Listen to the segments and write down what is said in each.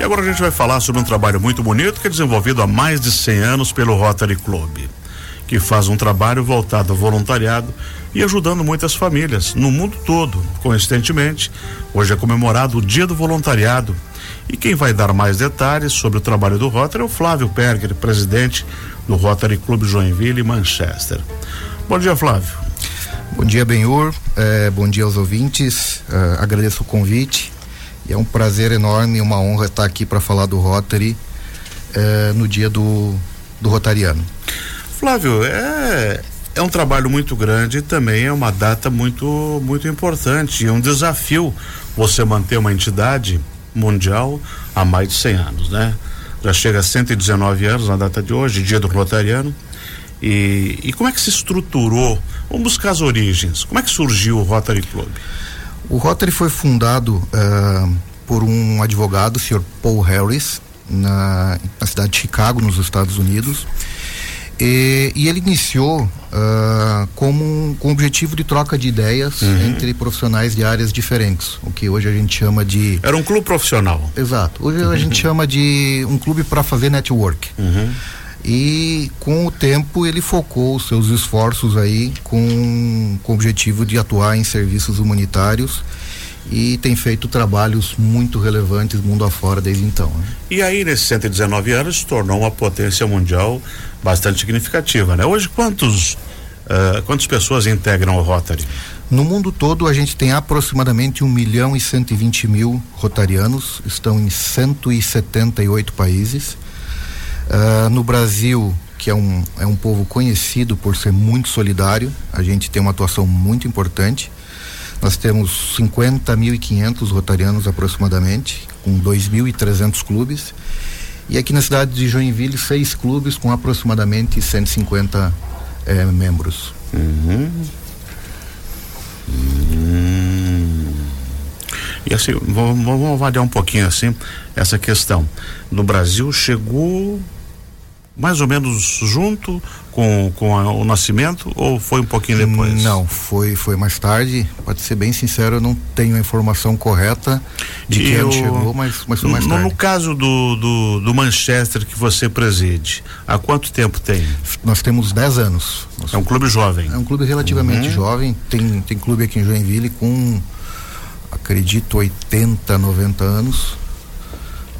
E agora a gente vai falar sobre um trabalho muito bonito que é desenvolvido há mais de 100 anos pelo Rotary Club, que faz um trabalho voltado ao voluntariado e ajudando muitas famílias no mundo todo. Coincidentemente, hoje é comemorado o Dia do Voluntariado. E quem vai dar mais detalhes sobre o trabalho do Rotary é o Flávio Perger, presidente do Rotary Club Joinville e Manchester. Bom dia, Flávio. Bom dia, Benhur. É, bom dia aos ouvintes. É, agradeço o convite. É um prazer enorme e uma honra estar aqui para falar do Rotary é, no dia do, do Rotariano. Flávio, é, é um trabalho muito grande e também é uma data muito, muito importante. É um desafio você manter uma entidade mundial há mais de 100 anos, né? Já chega a 119 anos na data de hoje, dia do Rotariano. E, e como é que se estruturou? Vamos buscar as origens. Como é que surgiu o Rotary Club? O Rotary foi fundado uh, por um advogado, o Sr. Paul Harris, na, na, cidade de Chicago, nos Estados Unidos. E, e ele iniciou uh, como com o objetivo de troca de ideias uhum. entre profissionais de áreas diferentes, o que hoje a gente chama de. Era um clube profissional. Exato. Hoje uhum. a gente chama de um clube para fazer network. Uhum. E com o tempo ele focou os seus esforços aí com, com o objetivo de atuar em serviços humanitários e tem feito trabalhos muito relevantes mundo afora desde então. Né? E aí, nesses 119 anos, se tornou uma potência mundial bastante significativa, né? Hoje, quantos, uh, quantas pessoas integram o Rotary? No mundo todo, a gente tem aproximadamente 1 milhão e 120 mil rotarianos, estão em 178 países. Uh, no Brasil, que é um, é um povo conhecido por ser muito solidário, a gente tem uma atuação muito importante. Nós temos 50.500 rotarianos aproximadamente, com 2.300 clubes. E aqui na cidade de Joinville, seis clubes com aproximadamente 150 eh, membros. Uhum. Hum. E assim, vamos, vamos avaliar um pouquinho assim essa questão. No Brasil chegou mais ou menos junto com, com a, o nascimento ou foi um pouquinho depois? Não, foi foi mais tarde. Pode ser bem sincero, eu não tenho a informação correta de que ano chegou, mas, mas foi mais no, tarde. No caso do, do, do, Manchester que você preside, há quanto tempo tem? Nós temos 10 anos. é um clube jovem? É um clube relativamente uhum. jovem. Tem, tem clube aqui em Joinville com, acredito, 80, 90 anos.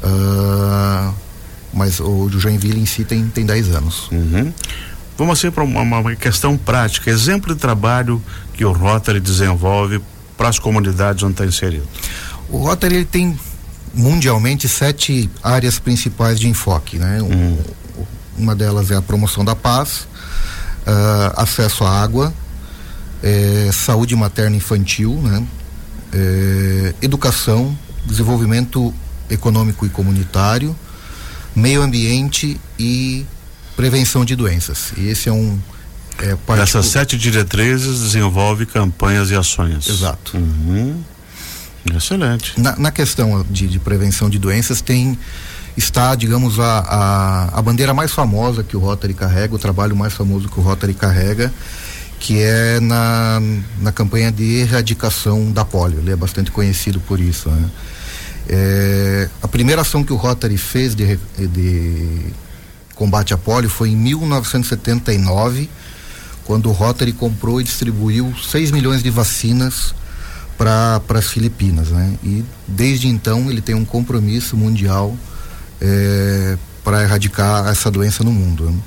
Uh, mas o Joinville em si tem, tem 10 anos. Uhum. Vamos assim para uma, uma, questão prática, exemplo de trabalho que o Rotary desenvolve para as comunidades onde está inserido. O Rotary ele tem mundialmente sete áreas principais de enfoque, né? Uhum. uma delas é a promoção da paz, uh, acesso à água, eh, saúde materna infantil, né? Eh, educação, desenvolvimento econômico e comunitário, meio ambiente e prevenção de doenças. E esse é um é, parte Essas sete diretrizes desenvolve campanhas e ações. Exato. Uhum. Excelente. Na, na questão de, de, prevenção de doenças tem está, digamos, a, a, a, bandeira mais famosa que o Rotary carrega, o trabalho mais famoso que o Rotary carrega, que é na, na campanha de erradicação da polio. Ele é bastante conhecido por isso. Né? É, a primeira ação que o Rotary fez de, de combate à polio foi em 1979, quando o Rotary comprou e distribuiu 6 milhões de vacinas para as Filipinas, né? E desde então ele tem um compromisso mundial é, para erradicar essa doença no mundo. Né?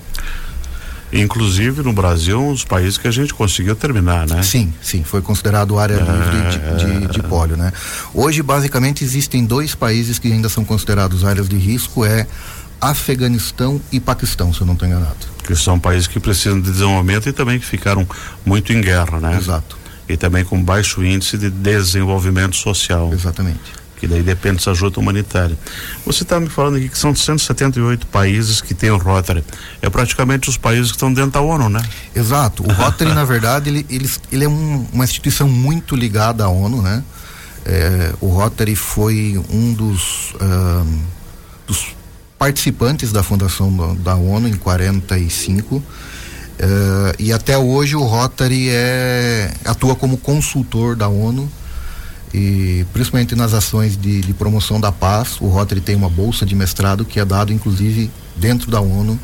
Inclusive no Brasil, um dos países que a gente conseguiu terminar, né? Sim, sim, foi considerado área é, livre de, de, de pólio, né? Hoje, basicamente, existem dois países que ainda são considerados áreas de risco, é Afeganistão e Paquistão, se eu não estou enganado. Que são países que precisam de desenvolvimento e também que ficaram muito em guerra, né? Exato. E também com baixo índice de desenvolvimento social. Exatamente que daí depende dessa ajuda humanitária. Você está me falando aqui que são 178 países que têm o Rotary. É praticamente os países que estão dentro da ONU, né? Exato. O Rotary, na verdade, ele, ele, ele é um, uma instituição muito ligada à ONU, né? É, o Rotary foi um dos, uh, dos participantes da fundação da ONU em 45. Uh, e até hoje o Rotary é, atua como consultor da ONU e principalmente nas ações de, de promoção da paz. O Rotary tem uma bolsa de mestrado que é dado inclusive dentro da ONU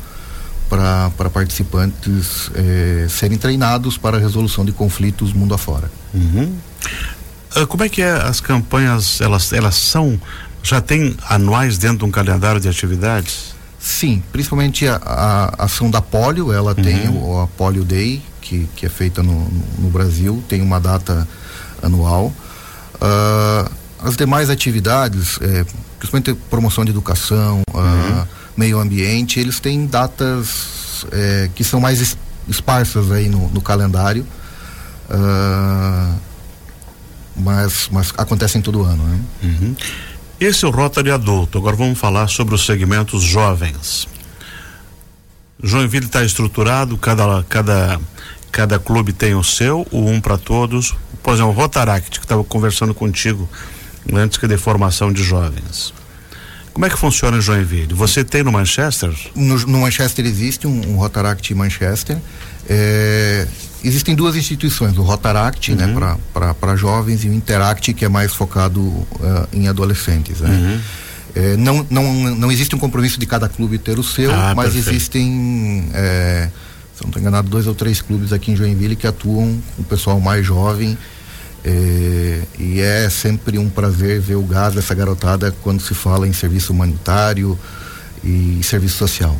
para participantes eh, serem treinados para a resolução de conflitos mundo afora. Uhum. Uh, como é que é as campanhas? Elas, elas são já tem anuais dentro de um calendário de atividades? Sim, principalmente a, a ação da polio, ela uhum. tem o, a Polio Day, que, que é feita no, no Brasil, tem uma data anual. Uh, as demais atividades, é, principalmente promoção de educação, uh, uhum. meio ambiente, eles têm datas é, que são mais esparsas aí no, no calendário. Uh, mas, mas acontecem todo ano. Né? Uhum. Esse é o Rotary adulto. Agora vamos falar sobre os segmentos jovens. Joinville está estruturado, cada, cada, cada clube tem o seu, o um para todos. Por exemplo, o Rotaract, que estava conversando contigo antes que de formação de jovens. Como é que funciona em Joinville? Você tem no Manchester? No, no Manchester existe um, um Rotaract Manchester. É, existem duas instituições, o Rotaract, né, uhum. né, para jovens, e o Interact, que é mais focado uh, em adolescentes. Né? Uhum. É, não, não, não existe um compromisso de cada clube ter o seu, ah, mas perfeito. existem, é, se não estou enganado, dois ou três clubes aqui em Joinville que atuam com o pessoal mais jovem. É, e é sempre um prazer ver o gás dessa garotada quando se fala em serviço humanitário e serviço social.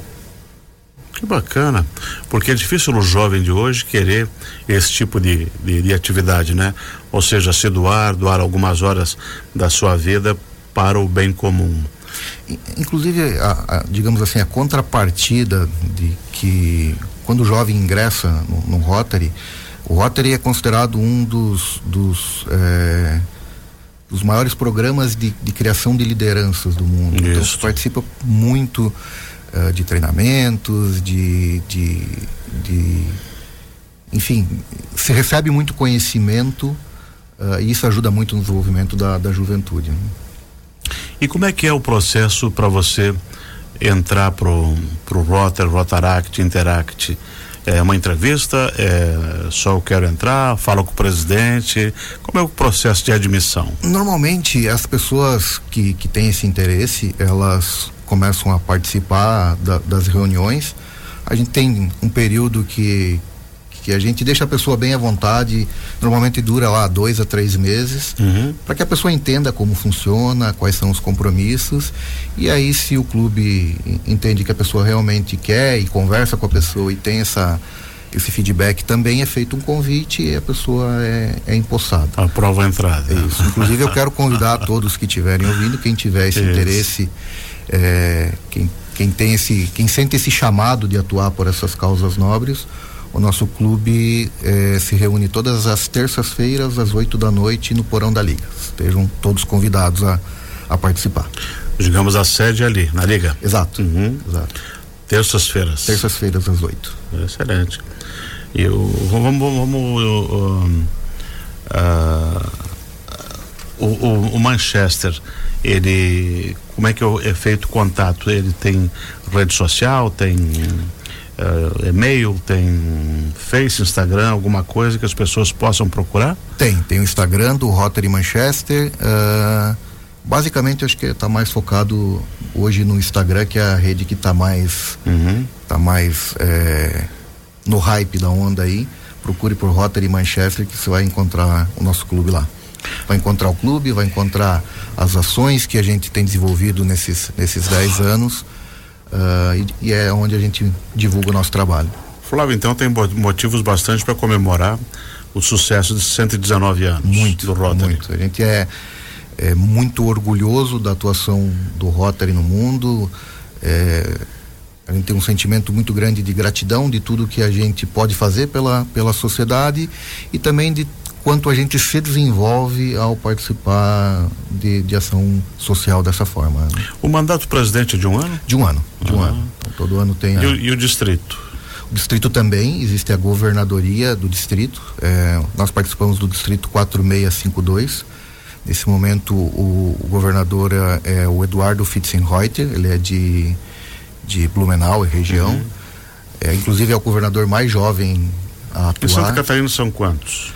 Que bacana, porque é difícil o jovem de hoje querer esse tipo de, de, de, atividade, né? Ou seja, se doar, doar algumas horas da sua vida para o bem comum. Inclusive, a, a, digamos assim, a contrapartida de que quando o jovem ingressa no, no Rotary, o Rotary é considerado um dos, dos, é, dos maiores programas de, de, criação de lideranças do mundo. Então, Isso. Então, participa muito uh, de treinamentos, de, de, de, enfim, se recebe muito conhecimento uh, e isso ajuda muito no desenvolvimento da, da juventude. Né? E como é que é o processo para você entrar pro pro Rotter, Rotaract, Interact? É uma entrevista? É só eu quero entrar? Fala com o presidente? Como é o processo de admissão? Normalmente as pessoas que, que têm esse interesse, elas começam a participar da, das reuniões. A gente tem um período que, que a gente deixa a pessoa bem à vontade, normalmente dura lá dois a três meses, uhum. para que a pessoa entenda como funciona, quais são os compromissos, e aí se o clube entende que a pessoa realmente quer e conversa com a pessoa e tem essa esse feedback também é feito um convite e a pessoa é, é empossada. A entrada. É isso. Inclusive eu quero convidar todos que estiverem ouvindo, quem tiver esse isso. interesse é, quem, quem tem esse, quem sente esse chamado de atuar por essas causas nobres, o nosso clube é, se reúne todas as terças-feiras às 8 da noite no porão da liga. Estejam todos convidados a, a participar. Digamos a sede ali na liga. Exato. Uhum. Exato. Terças-feiras. Terças-feiras às 8. Excelente. E o, vamos, vamos uh, uh, o, o, o Manchester ele como é que é feito o contato? Ele tem rede social, tem uh, e-mail, tem Face, Instagram, alguma coisa que as pessoas possam procurar? Tem, tem o Instagram do Rotary Manchester. Uh, basicamente acho que está mais focado hoje no Instagram, que é a rede que está mais, uhum. tá mais é, no hype da onda aí. Procure por Rotary Manchester que você vai encontrar o nosso clube lá vai encontrar o clube, vai encontrar as ações que a gente tem desenvolvido nesses nesses 10 anos uh, e, e, é onde a gente divulga o nosso trabalho. Flávio, então tem motivos bastante para comemorar o sucesso de 119 anos muito, do Rotary. Muito. A gente é, é muito orgulhoso da atuação do Rotary no mundo. É, a gente tem um sentimento muito grande de gratidão de tudo que a gente pode fazer pela, pela sociedade e também de quanto a gente se desenvolve ao participar de, de ação social dessa forma. Né? O mandato do presidente é de um ano? De um ano, de um ah. ano. Então, todo ano tem. A... E, o, e, o, distrito? O distrito também, existe a governadoria do distrito. É, nós participamos do distrito 4652. Nesse momento, o, o governador é, é o Eduardo Fitzenreuter, ele é de, de Blumenau, região. Uhum. É, inclusive é o governador mais jovem a atuar. Em Santa Catarina são quantos?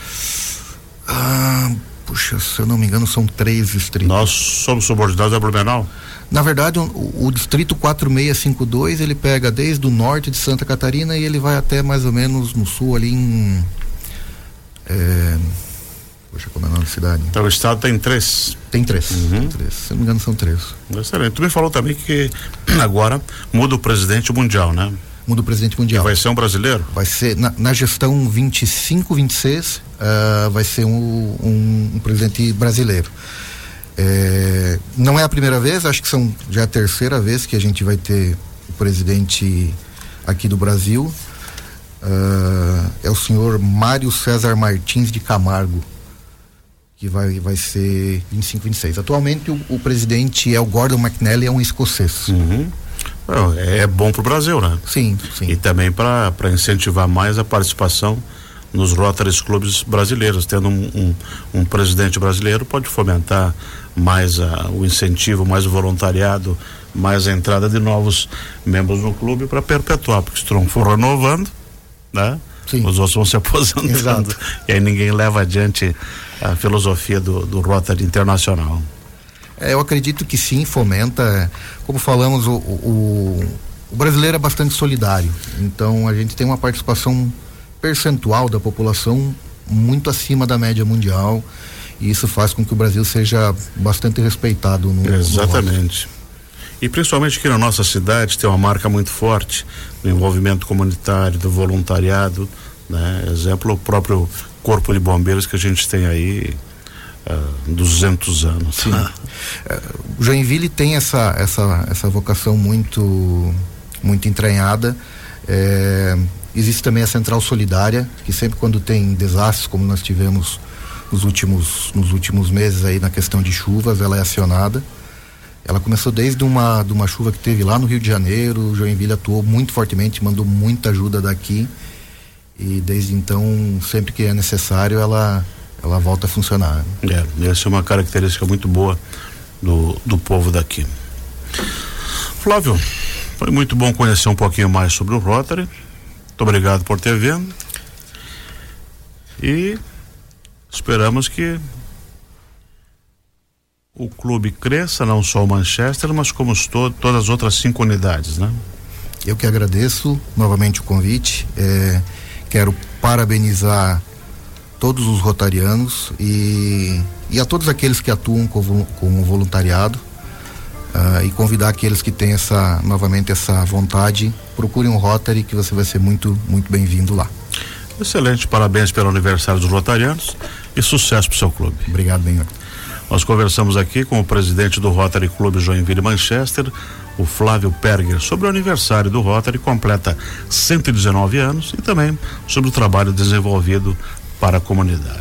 Ah, puxa, se eu não me engano, são três distritos. Nós somos subordinados a Blumenau? Na verdade, o, o, distrito 4652 ele pega desde o norte de Santa Catarina e ele vai até mais ou menos no sul ali em. É, poxa, como é o nome da cidade? Então o estado tem três. Tem três. Uhum. Tem três. Se não me engano, são três. Excelente. Tu me falou também que agora muda o presidente mundial, né? Muda o presidente mundial. E vai ser um brasileiro? Vai ser, na, na gestão 25, 26, uh, vai ser um, um, um presidente brasileiro. É, não é a primeira vez, acho que são já a terceira vez que a gente vai ter o presidente aqui do Brasil. Uh, é o senhor Mário César Martins de Camargo, que vai, vai ser 25, 26. Atualmente o, o presidente é o Gordon McNally, é um escocês. Uhum. É bom para o Brasil, né? Sim, sim. E também para incentivar mais a participação nos Rotary Clubes brasileiros. Tendo um, um, um, presidente brasileiro, pode fomentar mais a, o incentivo, mais o voluntariado, mais a entrada de novos membros no clube para perpetuar, porque se não for renovando, né? Sim. Os outros vão se aposentando. Exato. E aí ninguém leva adiante a filosofia do, do Rotary Internacional. É, eu acredito que sim, fomenta. Como falamos, o, o, o brasileiro é bastante solidário. Então a gente tem uma participação percentual da população muito acima da média mundial e isso faz com que o Brasil seja bastante respeitado no Exatamente. No e principalmente aqui na nossa cidade tem uma marca muito forte do envolvimento comunitário, do voluntariado, né? Exemplo o próprio Corpo de Bombeiros que a gente tem aí uh, 200 anos. Sim. Uh, Joinville tem essa essa essa vocação muito muito entranhada. É, Existe também a Central Solidária, que sempre quando tem desastres, como nós tivemos nos últimos, nos últimos meses aí na questão de chuvas, ela é acionada. Ela começou desde uma, de uma chuva que teve lá no Rio de Janeiro, Joinville atuou muito fortemente, mandou muita ajuda daqui. E desde então, sempre que é necessário, ela, ela volta a funcionar. É, essa é uma característica muito boa do, do povo daqui. Flávio, foi muito bom conhecer um pouquinho mais sobre o Rotary. Muito obrigado por ter vindo. E esperamos que o clube cresça, não só o Manchester, mas como to todas as outras cinco unidades, né? Eu que agradeço novamente o convite. É, quero parabenizar todos os rotarianos e, e a todos aqueles que atuam com, com o voluntariado uh, e convidar aqueles que têm essa novamente essa vontade, procurem um Rotary que você vai ser muito muito bem-vindo lá. Excelente, parabéns pelo aniversário dos Rotarianos e sucesso para o seu clube. Obrigado, Benhor. Nós conversamos aqui com o presidente do Rotary Clube Joinville Manchester, o Flávio Perger, sobre o aniversário do Rotary, completa 119 anos, e também sobre o trabalho desenvolvido para a comunidade.